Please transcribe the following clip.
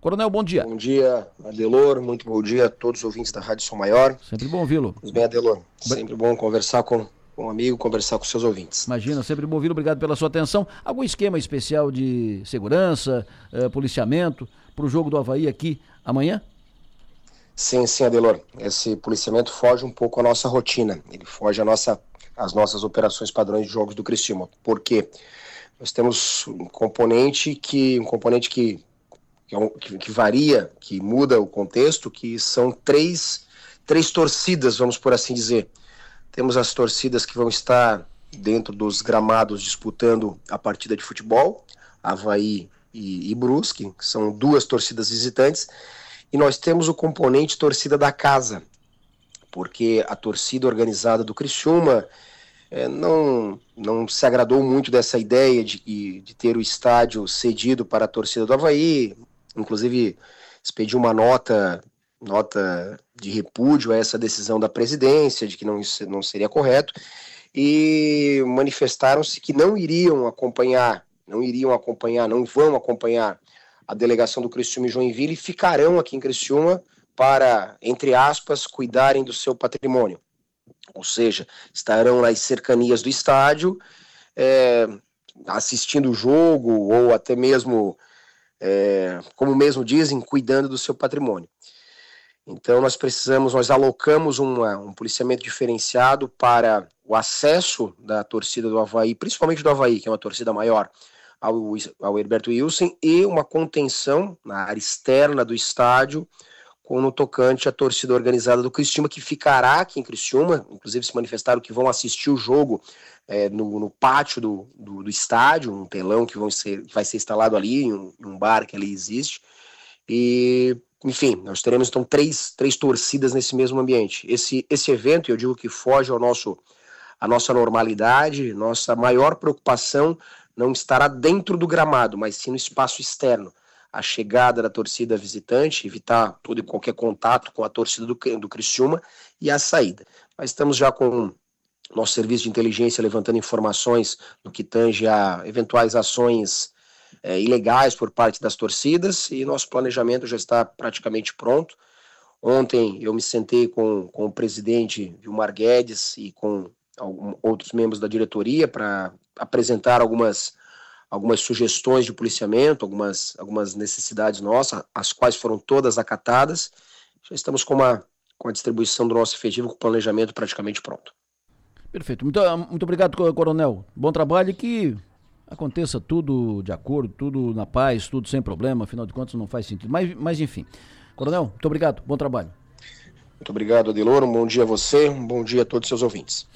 Coronel, bom dia. Bom dia, Adelor. Muito bom dia a todos os ouvintes da Rádio Som Maior. Sempre bom ouvi-lo. Bem, Adelor. Sempre bom conversar com um amigo, conversar com seus ouvintes. Imagina, sempre bom ouvi-lo. Obrigado pela sua atenção. Algum esquema especial de segurança, eh, policiamento para o jogo do Havaí aqui amanhã? Sim, sim, Adelor. Esse policiamento foge um pouco à nossa rotina. Ele foge à nossa, às nossas operações padrões de jogos do Criciúma. Por quê? Nós temos um componente que, um componente que, que, é um, que, que varia, que muda o contexto, que são três, três torcidas, vamos por assim dizer. Temos as torcidas que vão estar dentro dos gramados disputando a partida de futebol, Havaí e, e Brusque, que são duas torcidas visitantes, e nós temos o componente torcida da casa, porque a torcida organizada do Criciúma é, não, não se agradou muito dessa ideia de, de ter o estádio cedido para a torcida do Havaí, inclusive expediu uma nota nota de repúdio a essa decisão da presidência, de que não, não seria correto, e manifestaram-se que não iriam acompanhar, não iriam acompanhar, não vão acompanhar a delegação do Criciúma e Joinville e ficarão aqui em Criciúma para, entre aspas, cuidarem do seu patrimônio. Ou seja, estarão nas cercanias do estádio, é, assistindo o jogo ou até mesmo, é, como mesmo dizem, cuidando do seu patrimônio. Então nós precisamos, nós alocamos uma, um policiamento diferenciado para o acesso da torcida do Havaí, principalmente do Havaí, que é uma torcida maior, ao, ao Herberto Wilson e uma contenção na área externa do estádio com no tocante a torcida organizada do Cristiúma, que ficará aqui em Cristiúma, inclusive se manifestaram que vão assistir o jogo é, no, no, pátio do, do, do, estádio, um telão que, vão ser, que vai ser instalado ali, um, um bar que ali existe, e enfim, nós teremos então três, três torcidas nesse mesmo ambiente. Esse, esse evento, eu digo que foge ao nosso, à nossa normalidade, nossa maior preocupação não estará dentro do gramado, mas sim no espaço externo. A chegada da torcida visitante, evitar todo e qualquer contato com a torcida do, do Criciúma e a saída. Mas estamos já com nosso serviço de inteligência levantando informações no que tange a eventuais ações é, ilegais por parte das torcidas e nosso planejamento já está praticamente pronto. Ontem eu me sentei com, com o presidente Vilmar Guedes e com algum, outros membros da diretoria para apresentar algumas, algumas sugestões de policiamento, algumas, algumas necessidades nossas, as quais foram todas acatadas. Já estamos com, uma, com a distribuição do nosso efetivo, com o planejamento praticamente pronto. Perfeito. Muito, muito obrigado, Coronel. Bom trabalho e que aconteça tudo de acordo, tudo na paz, tudo sem problema, afinal de contas não faz sentido. Mas, mas enfim. Coronel, muito obrigado. Bom trabalho. Muito obrigado, Adelor. Um bom dia a você, um bom dia a todos os seus ouvintes.